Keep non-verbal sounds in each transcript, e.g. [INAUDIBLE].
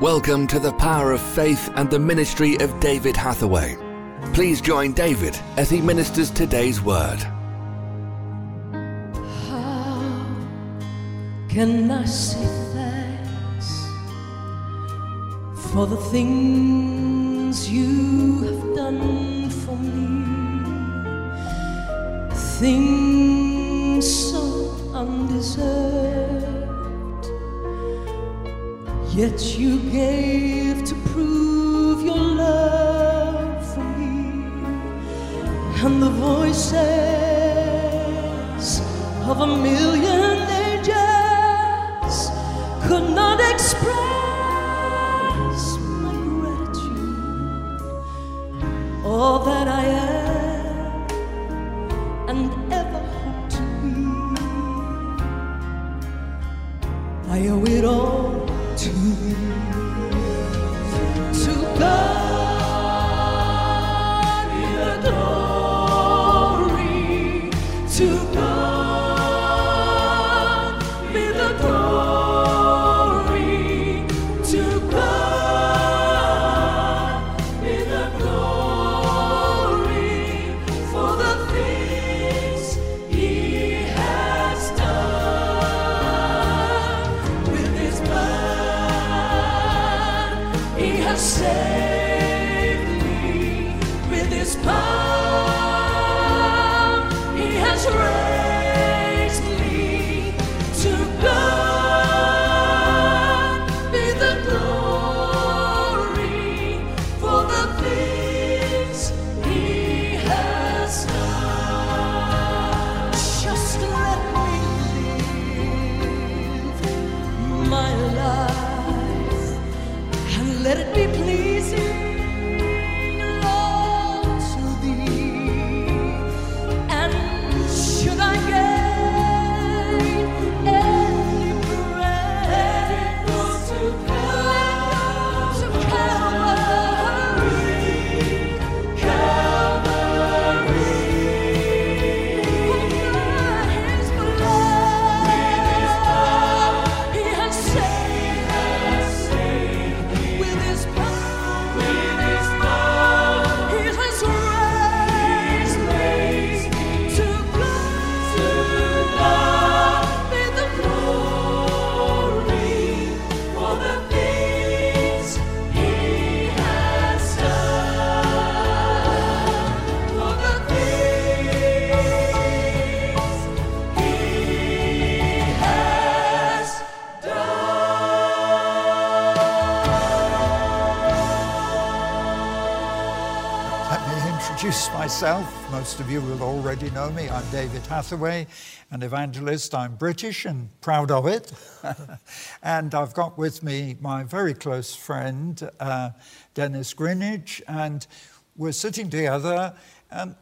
Welcome to the power of faith and the ministry of David Hathaway. Please join David as he ministers today's word. How can I say thanks for the things you have done for me? Things so undeserved, yet you gave to prove your love for me and the voices of a million angels could not express my gratitude. All that I am Most of you will already know me. I'm David Hathaway, an evangelist. I'm British and proud of it. [LAUGHS] and I've got with me my very close friend, uh, Dennis Greenidge, and we're sitting together. And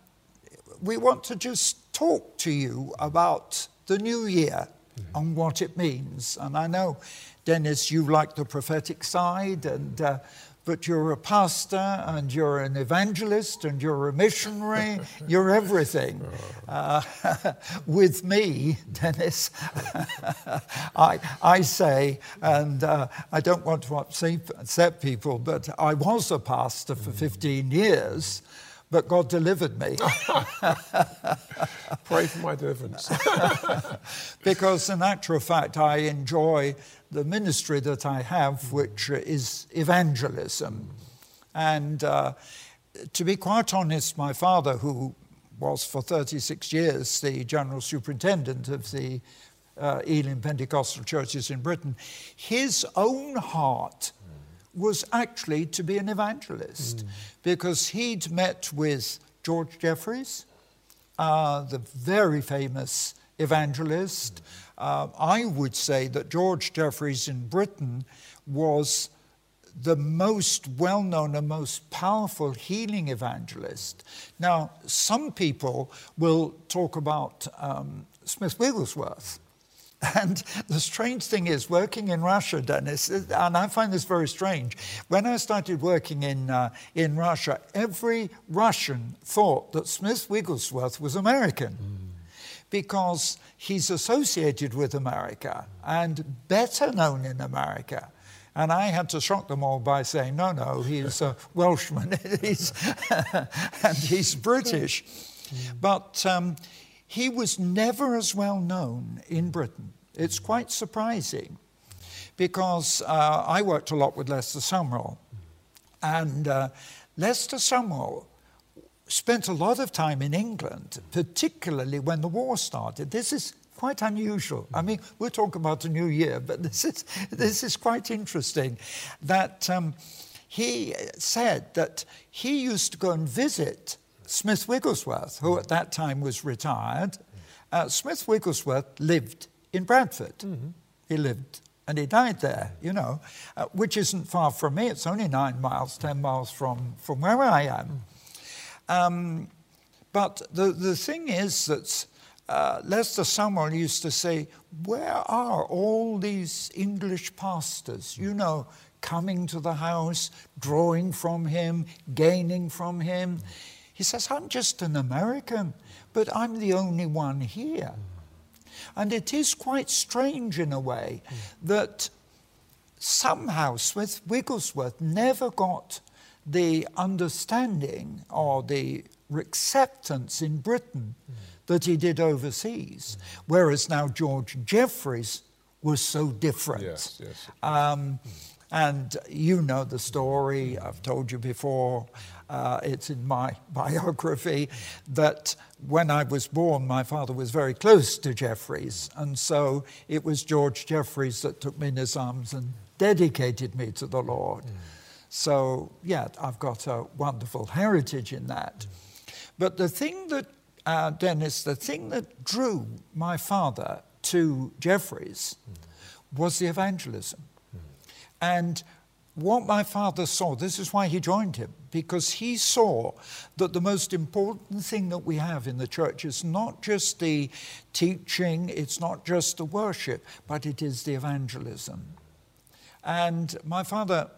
we want to just talk to you about the new year and what it means. And I know, Dennis, you like the prophetic side, and uh, but you're a pastor and you're an evangelist and you're a missionary. [LAUGHS] you're everything. Uh, [LAUGHS] with me, Dennis, [LAUGHS] I, I say, and uh, I don't want to upset, upset people, but I was a pastor for 15 years. But God delivered me. Pray for my deliverance. because, in actual fact, I enjoy the ministry that I have, which is evangelism. And uh, to be quite honest, my father, who was for 36 years the general superintendent of the uh, Elim Pentecostal churches in Britain, his own heart was actually to be an evangelist because he'd met with George Jeffreys, uh, the very famous evangelist. Uh, I would say that George Jeffreys in Britain was the most well known and most powerful healing evangelist. Now, some people will talk about um, Smith Wigglesworth. [LAUGHS] And the strange thing is, working in Russia, Dennis, and I find this very strange. When I started working in, uh, in Russia, every Russian thought that Smith Wigglesworth was American because he's associated with America and better known in America. And I had to shock them all by saying, no, no, he's a [LAUGHS] Welshman [LAUGHS] he's [LAUGHS] and he's British. But um, he was never as well known in Britain. It's quite surprising because uh, I worked a lot with Lester Sumrall. And uh, Lester Sumrall spent a lot of time in England, particularly when the war started. This is quite unusual. I mean, we're talking about a new year, but [LAUGHS] this is, this is quite interesting that um, he said that he used to go and visit Smith Wigglesworth, who at that time was retired. Uh, Smith Wigglesworth lived in Bradford. Mm-hmm. He lived and he died there, you know, uh, which isn't far from me. It's only nine miles, ten miles from, from where I am. Um, but the, the thing is that uh, Lester Sumrall used to say, Where are all these English pastors? You know, coming to the house, drawing from him, gaining from him. He says, I'm just an American, but I'm the only one here. And it is quite strange in a way that somehow Smith Wigglesworth never got the understanding or the acceptance in Britain that he did overseas, whereas now George Jeffreys was so different. Yes, yes. Um, and you know the story, I've told you before, uh, it's in my [LAUGHS] biography, that when I was born, my father was very close to Jeffreys. And so it was George Jeffreys that took me in his arms and dedicated me to the Lord. So, yeah, I've got a wonderful heritage in that. But the thing that, uh, Dennis, the thing that drew my father to Jeffreys mm. was the evangelism. And what my father saw, this is why he joined him, because he saw that the most important thing that we have in the church is not just the teaching, it's not just the worship, but it is the evangelism. And my father,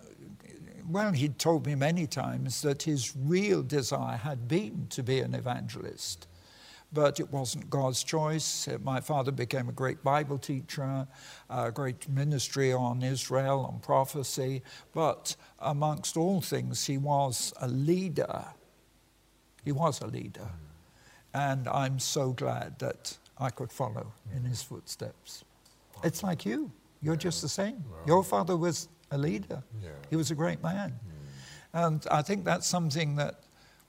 well, he'd told me many times that his real desire had been to be an evangelist but it wasn't God's choice. My father became a great Bible teacher, a great ministry on Israel, on prophecy, but amongst all things, he was a leader. He was a leader. And I'm so glad that I could follow in his footsteps. It's like you. You're just the same. Your father was a leader. He was a great man. And I think that's something that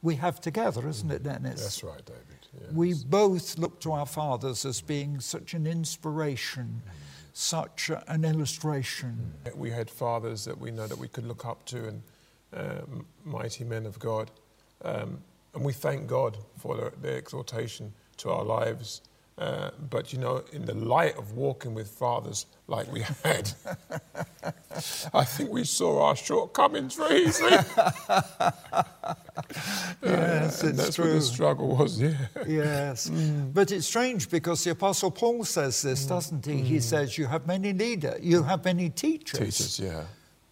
we have together, isn't it, Dennis? That's right, David. Yes. We both look to our fathers as being such an inspiration, mm. such an illustration. We had fathers that we know that we could look up to and uh, mighty men of God. Um, and we thank God for their, their exhortation to our lives uh, but you know, in the light of walking with fathers like we had, [LAUGHS] I think we saw our shortcomings very easily. [LAUGHS] [LAUGHS] yes, uh, it's that's true. the struggle was. Yeah. Yes, mm. but it's strange because the Apostle Paul says this, mm. doesn't he? Mm. He says, "You have many leaders, you have many teachers, teachers, yeah,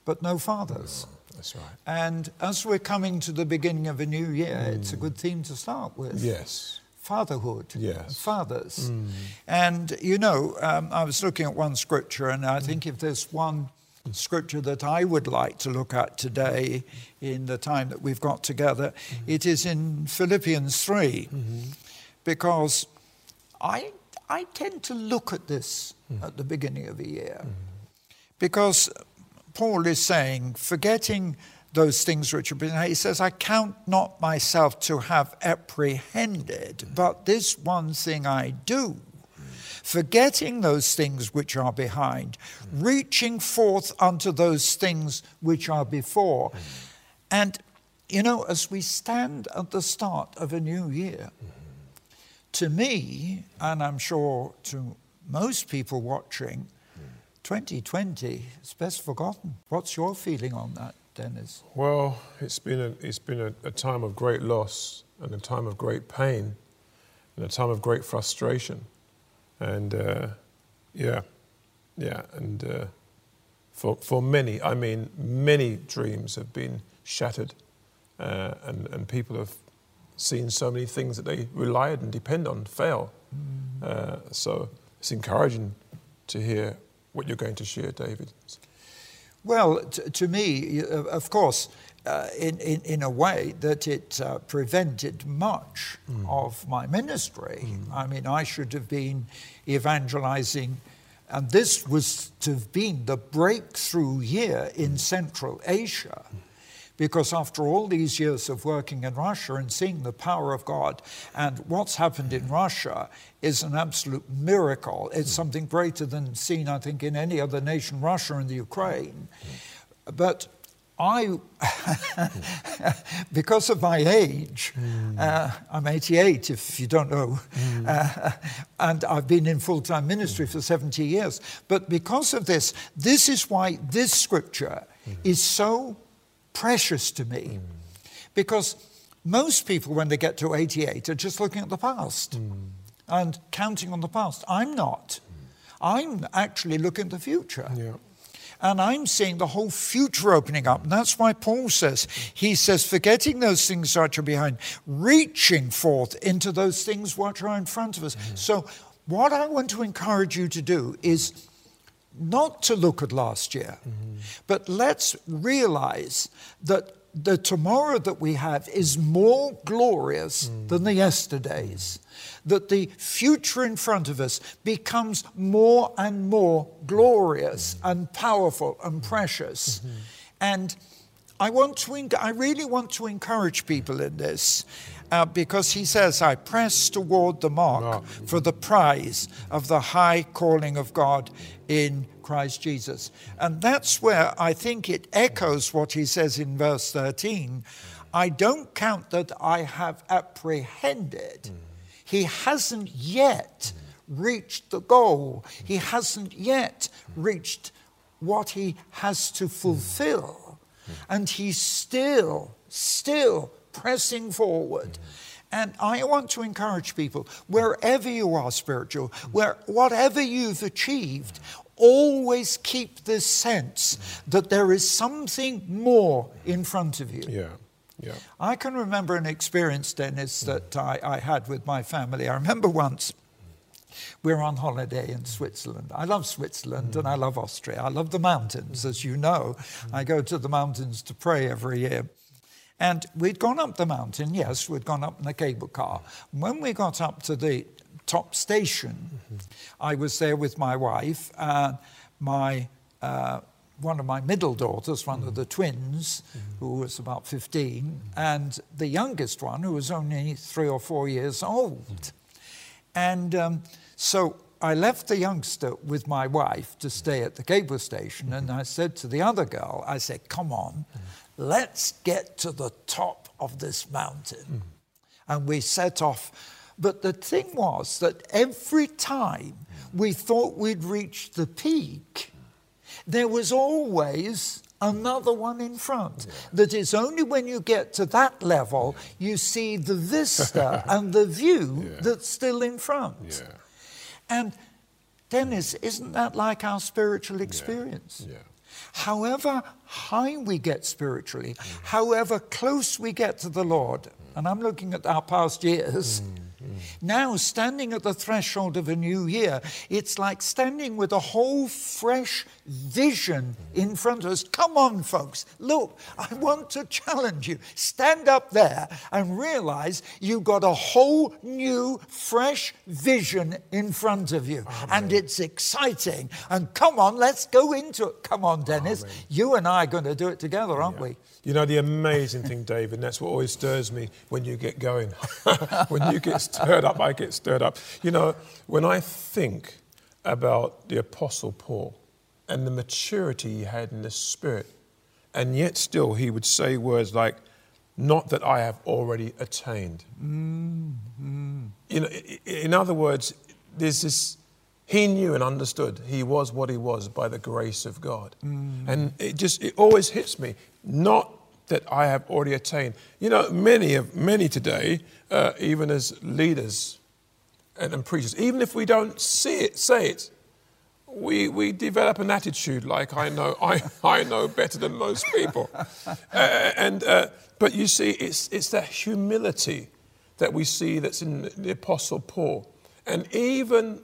but no fathers." No, that's right. And as we're coming to the beginning of a new year, it's a good theme to start with. Yes fatherhood, yes. fathers. Mm. And you know, um, I was looking at one scripture, and I think if there's one scripture that I would like to look at today in the time that we've got together, mm-hmm. it is in Philippians 3, mm-hmm. because I, I tend to look at this mm. at the beginning of a year, mm. because Paul is saying, forgetting those things which have been. He says, I count not myself to have apprehended, but this one thing I do, forgetting those things which are behind, reaching forth unto those things which are before. And, you know, as we stand at the start of a new year, to me, and I'm sure to most people watching, 2020 is best forgotten. What's your feeling on that? Dennis? Well, it's been a, it's been a, a, time of great loss and a time of great pain and a time of great frustration. And uh, yeah, yeah, and uh, for, for many, I mean, many dreams have been shattered uh, and, and people have seen so many things that they relied and depend on fail. Mm. so it's encouraging to hear what you're going to share, David. Well, t- to me, of course, uh, in, in, in a way that it uh, prevented much of my ministry. I mean, I should have been evangelizing, and this was to have been the breakthrough year in Central Asia. Because after all these years of working in Russia and seeing the power of God, and what's happened in Russia is an absolute miracle. It's hmm. something greater than seen, I think, in any other nation, Russia and the Ukraine. Hmm. But I, [LAUGHS] because of my age, hmm. uh, I'm 88 if you don't know, uh, and I've been in full time ministry for 70 years. But because of this, this is why this scripture is so precious to me. Because most people, when they get to 88, are just looking at the past and counting on the past. I'm not. I'm actually looking at the future. Yeah. And I'm seeing the whole future opening up. And that's why Paul says, he says, forgetting those things which are behind, reaching forth into those things which are in front of us. Mm. So, what I want to encourage you to do is not to look at last year, but let's realize that the tomorrow that we have is more glorious than the yesterdays. That the future in front of us becomes more and more glorious and powerful and precious. And I want to, I really want to encourage people in this uh, because he says, I press toward the mark Mark. for the prize of the high calling of God in Christ Jesus. And that's where I think it echoes what he says in verse 13. I don't count that I have apprehended. He hasn't yet reached the goal, he hasn't yet reached what he has to fulfill. And he's still, still pressing forward. And I want to encourage people, wherever you are spiritual, where whatever you've achieved, always keep this sense that there is something more in front of you. Yeah. Yeah. I can remember an experience, Dennis, that I, I had with my family. I remember once we were on holiday in Switzerland. I love Switzerland and I love Austria. I love the mountains, as you know. I go to the mountains to pray every year. And we'd gone up the mountain, yes, we'd gone up in the cable car. When we got up to the top station, I was there with my wife, and my uh, one of my middle daughters, one of the twins, who was about 15, and the youngest one, who was only three or four years old. And um, so I left the youngster with my wife to stay at the cable station, and I said to the other girl, I said, Come on, let's get to the top of this mountain. Hmm. And we set off. But the thing was that every time hmm. we thought we'd reached the peak, there was always another one in front. That it's only when you get to that level you see the vista [LAUGHS] and the view Yeah. that's still in front. Yeah. And Dennis, isn't that like our spiritual experience? However high we get spiritually, however close we get to the Lord, and I'm looking at our past years. Mm. Now, standing at the threshold of a new year, it's like standing with a whole fresh vision in front of us. Come on, folks, look, I want to challenge you. Stand up there and realize you've got a whole new, fresh vision in front of you. And it's exciting. And come on, let's go into it. Come on, Dennis. You and I are going to do it together, aren't we? You know, the amazing thing, David, and that's what always stirs me when you get going. [LAUGHS] when you get [LAUGHS] stirred up, I get stirred up. You know, when I think about the Apostle Paul and the maturity he had in the Spirit, and yet still he would say words like, Not that I have already attained. Mm-hmm. You know, in other words, there's this. He knew and understood he was what he was by the grace of God, mm. and it just it always hits me. Not that I have already attained. You know, many of many today, uh, even as leaders and, and preachers, even if we don't see it, say it, we, we develop an attitude like I know I, [LAUGHS] I know better than most people, uh, and uh, but you see it's it's that humility that we see that's in the Apostle Paul, and even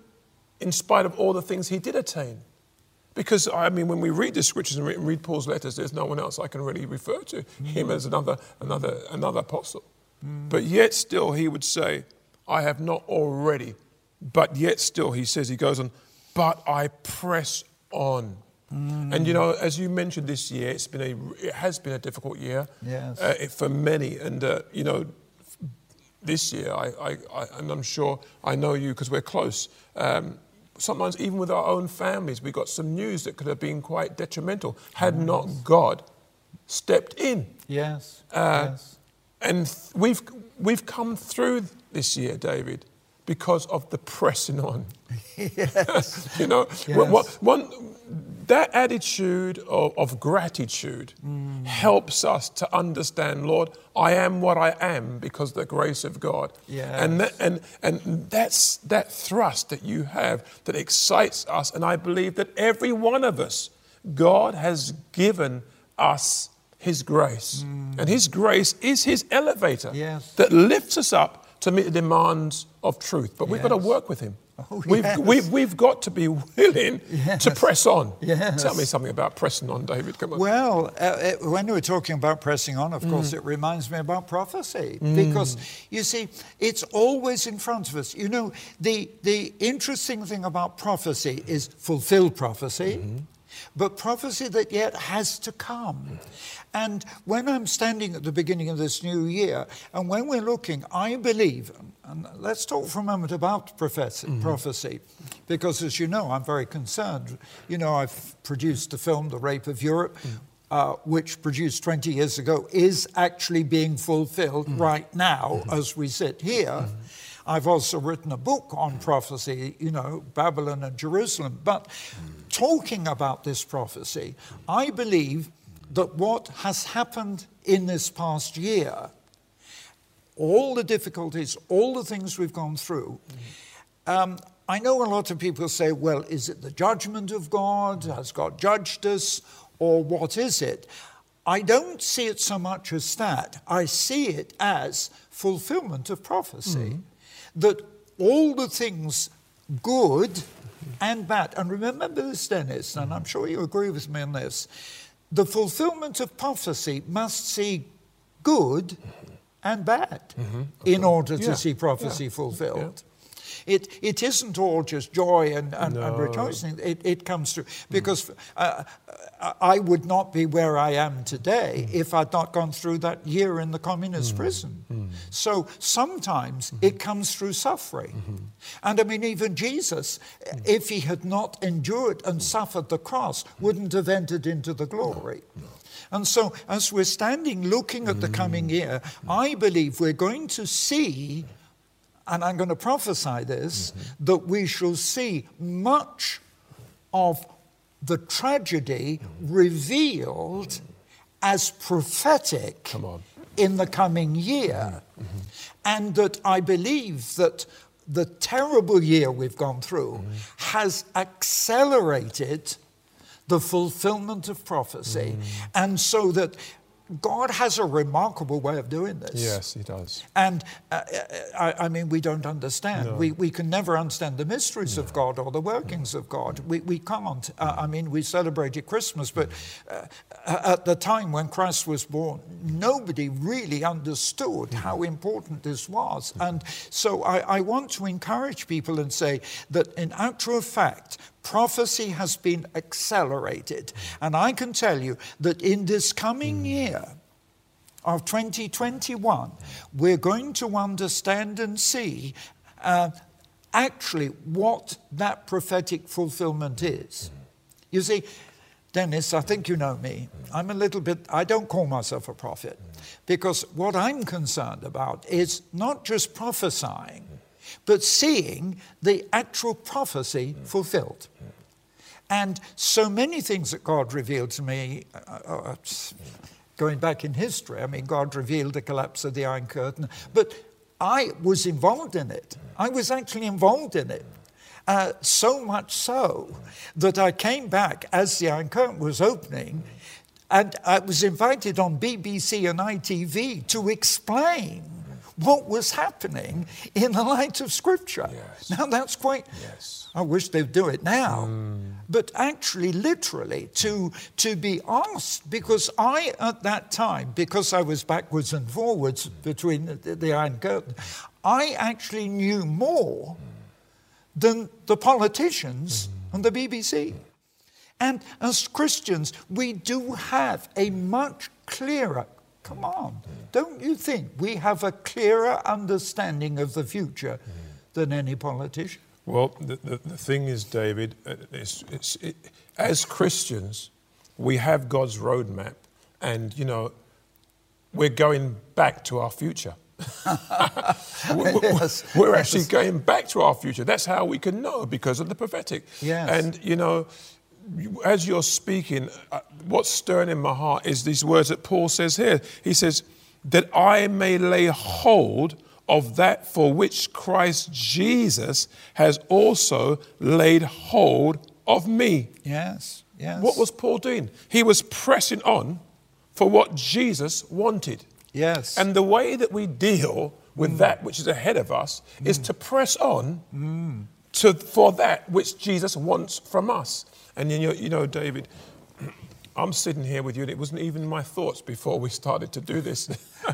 in spite of all the things he did attain, Because, I mean, when we read the scriptures and read Paul's letters, there's no one else I can really refer to him as another, another, another apostle. But yet still he would say, I have not already. But yet still he says, he goes on, but I press on. And you know, as you mentioned this year, it's been a, it has been a difficult year Yes. uh, for many. And, uh, you know, this year, I, I, I, and I'm sure I know you because we're close. Um, sometimes, even with our own families, we got some news that could have been quite detrimental had not God stepped in. Yes. Uh, yes. And we've, we've come through this year, David, because of the pressing on. [LAUGHS] Yes. [LAUGHS] You know, Yes. one- that attitude of, of gratitude Mm. helps us to understand, Lord, I am what I am because of the grace of God. And, that, and, and that's that thrust that you have that excites us. And I believe that every one of us, God has given us His grace. And His grace is His elevator Mm. Yes. that lifts us up to meet the demands of truth. But we've got to work with Him. Oh, we've, we've, we've got to be willing Yes. to press on. Yes. Tell me something about pressing on, David. Come on. Well, uh, uh, when we're talking about pressing on, of Mm. course, it reminds me about prophecy because you see, it's always in front of us. You know, the the interesting thing about prophecy is fulfilled prophecy. Mm-hmm. But prophecy that yet has to come. And when I'm standing at the beginning of this new year, and when we're looking, I believe, and let's talk for a moment about prophecy, mm-hmm. prophecy, because as you know, I'm very concerned. You know, I've produced the film, The Rape of Europe, mm. uh, which produced 20 years ago, is actually being fulfilled mm. right now mm-hmm. as we sit here. Mm-hmm. I've also written a book on prophecy, you know, Babylon and Jerusalem. But talking about this prophecy, I believe that what has happened in this past year, all the difficulties, all the things we've gone through, um, I know a lot of people say, well, is it the judgment of God? Has God judged us? Or what is it? I don't see it so much as that. I see it as fulfillment of prophecy. That all the things good and bad, and remember this, Dennis, and I'm sure you agree with me on this the fulfillment of prophecy must see good and bad in order to Yeah, see prophecy yeah, fulfilled. It, it isn't all just joy and, and, and rejoicing. It, it comes through. Because uh, uh, I would not be where I am today hmm. if I'd not gone through that year in the communist hmm. prison. Hmm. So sometimes it comes through suffering. And I mean, even Jesus, if he had not endured and suffered the cross, wouldn't have entered into the glory. And so, as we're standing looking at the coming year, I believe we're going to see and I'm going to prophesy this, that we shall see much of the tragedy revealed as prophetic in the coming year. And that I believe that the terrible year we've gone through has accelerated the fulfillment of prophecy. And so that God has a remarkable way of doing this. Yes, he does. And uh, I, I mean, we don't understand. We, we can never understand the mysteries of God or the workings of God. We, we can't. Uh, I mean, we celebrated Christmas, but uh, at the time when Christ was born, nobody really understood how important this was. And so I, I want to encourage people and say that, in actual fact, prophecy has been accelerated. And I can tell you that in this coming hmm. year, of 2021, we're going to understand and see uh, actually what that prophetic fulfillment is. Hmm. You see, Dennis, I think you know me. Hmm. I'm a little bit, I don't call myself a prophet because what I'm concerned about is not just prophesying, but seeing the actual prophecy fulfilled. And so many things that God revealed to me, uh, uh, going back in history, I mean, God revealed the collapse of the Iron Curtain, but I was involved in it. I was actually involved in it. Uh, so much so that I came back as the Iron Curtain was opening, and I was invited on BBC and ITV to explain what was happening in the light of Scripture. Yes. Now, that's quite. Yes. I wish they'd do it now. Hmm. but actually, literally, to, to be asked, because I, at that time, because I was backwards and forwards hmm. between the, the Iron Curtain, I actually knew more than the politicians hmm. and the BBC. And as Christians, we do have a much clearer, come on, don't you think we have a clearer understanding of the future than any politician? Well, the, the, the thing is, David, uh, it's, it's, it, as Christians, we have God's roadmap, and you know, we're going back to our future. [LAUGHS] we're, Yes, we're actually going back to our future. That's how we can know because of the prophetic. Yes. And you know, as you're speaking, uh, what's stirring in my heart is these words that Paul says here. He says, "That I may lay hold of that for which Christ Jesus has also laid hold of me." Yes, yes. What was Paul doing? He was pressing on for what Jesus wanted. Yes. And the way that we deal with mm. that which is ahead of us is mm. to press on mm. To, for that which Jesus wants from us. And you know, you know, David, [CLEARS THROAT] I'm sitting here with you, and it wasn't even my thoughts before we started to do this.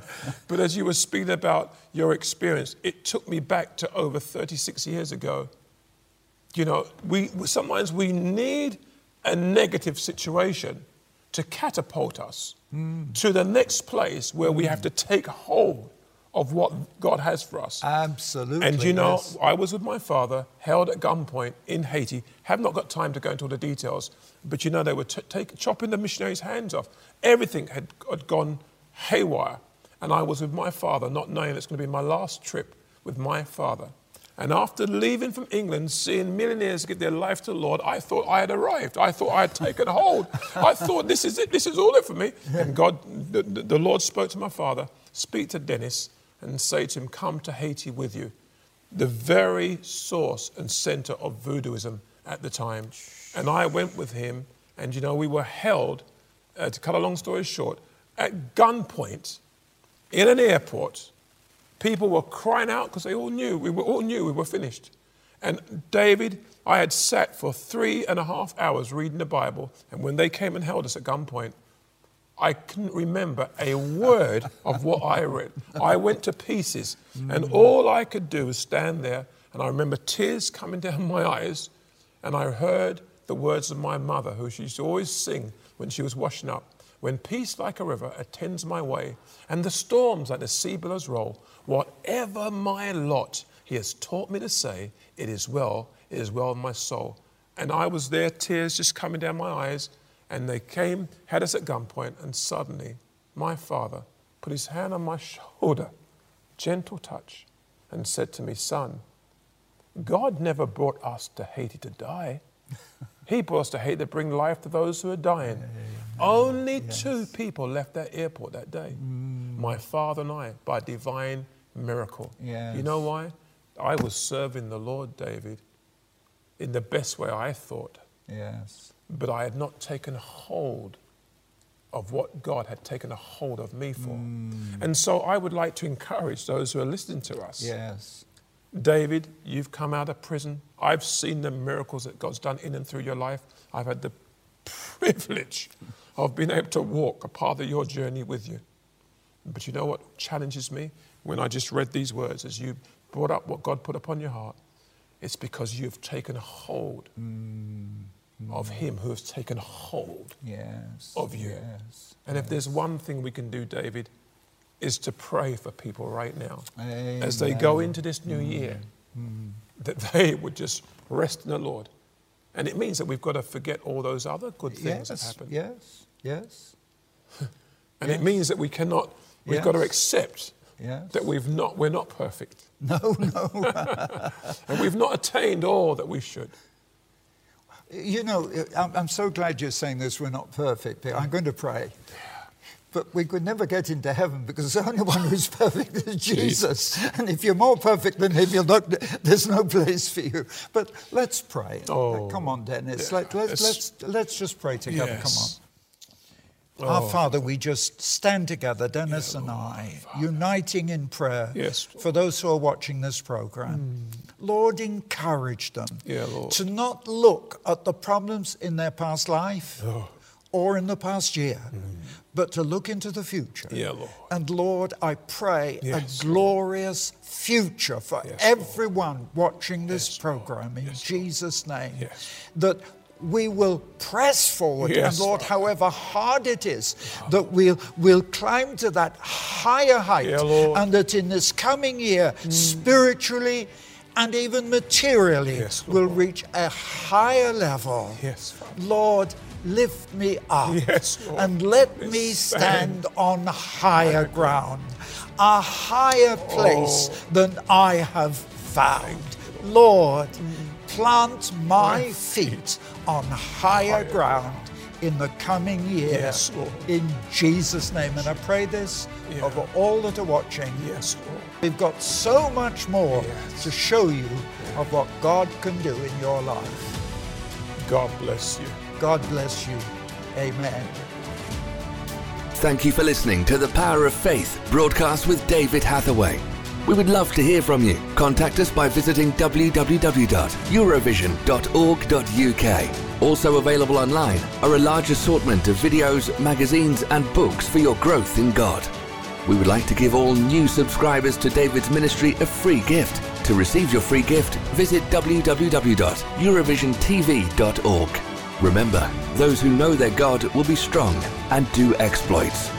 [LAUGHS] but as you were speaking about your experience, it took me back to over 36 years ago. You know, we sometimes we need a negative situation to catapult us hmm. to the next place where we have to take hold of what God has for us. Absolutely. And you know, yes. I was with my father, held at gunpoint in Haiti. Have not got time to go into all the details, but you know, they were t- take, chopping the missionaries' hands off. Everything had, had gone haywire. And I was with my father, not knowing it's going to be my last trip with my father. And after leaving from England, seeing millionaires give their life to the Lord, I thought I had arrived. I thought I had taken hold. I thought this is it. This is all it for me. And God, the, the the Lord spoke to my father, speak to Dennis, and say to him, Come to Haiti with you the very source and center of voodooism at the time. And I went with him, and you know, we were held, uh, to cut a long story short, at gunpoint in an airport. People were crying out because they all knew, we were, all knew we were finished. And David, I had sat for three and a half hours reading the Bible, and when they came and held us at gunpoint, I couldn't remember a word of what I read. I went to pieces, and hmm. all I could do was stand there, and I remember tears coming down my eyes, and I heard the words of my mother, who she used to always sing when she was washing up. When peace like a river attends my way, and the storms like the sea billows roll, whatever my lot, he has taught me to say, It is well, it is well with my soul. And I was there, tears just coming down my eyes, and they came, had us at gunpoint, and suddenly my father put his hand on my shoulder, gentle touch, and said to me, Son, God never brought us to Haiti to die. [LAUGHS] He brought us to Haiti to bring life to those who are dying. Only two people left that airport that day mm. my father and I, by divine miracle. You know why? I was serving the Lord, David, in the best way I thought Yes. But I had not taken hold of what God had taken a hold of me for. Mm. And so I would like to encourage those who are listening to us. Yes. David, you've come out of prison. I've seen the miracles that God's done in and through your life. I've had the [LAUGHS] privilege of being able to walk a part of your journey with you. But you know what challenges me? When I just read these words, as you brought up what God put upon your heart, it's because you've taken hold mm. Of Him who has taken hold Yes. of you. Yes. And if there's one thing we can do, David, is to pray for people right now as they go into this new year mm. Mm. that they would just rest in the Lord. And it means that we've got to forget all those other good things that happened. Yes. Yes. [LAUGHS] And it means that we cannot, we've got to accept Yes. that we've not, we're not perfect. [LAUGHS] No, no. [LAUGHS] And we've not attained all that we should. You know, I'm, I'm so glad you're saying this. We're not perfect. but I'm going to pray. But we could never get into heaven because the only one who's [LAUGHS] perfect is Jesus. And if you're more perfect than him, not, there's no place for you. But let's pray. Oh, Come on, Dennis. yeah. Let, let's, Let's- let's, let's just pray together. Come on. Yes. Our Oh, Father, we just stand together, Dennis and I, uniting in prayer Yes, for those who are watching this program. Hmm. Lord, encourage them Yeah, Lord. to not look at the problems in their past life Oh. or in the past year, hmm. but to look into the future. Yeah, Lord. And Lord, I pray Yes, a glorious future for Yes, Lord. everyone watching this Lord. program in Jesus' name. That we will press forward, Yes, Lord, Father. however hard it is, that we'll, we'll climb to that higher height, Yeah, Lord. and that in this coming year, mm. spiritually and even materially, Yes, we'll reach a higher level. Yes, Father. Lord, lift me up Yes, Lord. and let me stand. stand on higher ground, a higher place Oh. than I have found. Lord, mm. Plant my feet on higher Higher ground in the coming year. Yes, Lord. In Jesus' name. And I pray this Yeah. over all that are watching. Yes, Lord. We've got so much more Yes. to show you of what God can do in your life. God bless you. God bless you. Amen. Thank you for listening to The Power of Faith broadcast with David Hathaway. We would love to hear from you. Contact us by visiting www.eurovision.org.uk. Also available online are a large assortment of videos, magazines, and books for your growth in God. We would like to give all new subscribers to David's ministry a free gift. To receive your free gift, visit www.eurovisiontv.org. Remember, those who know their God will be strong and do exploits.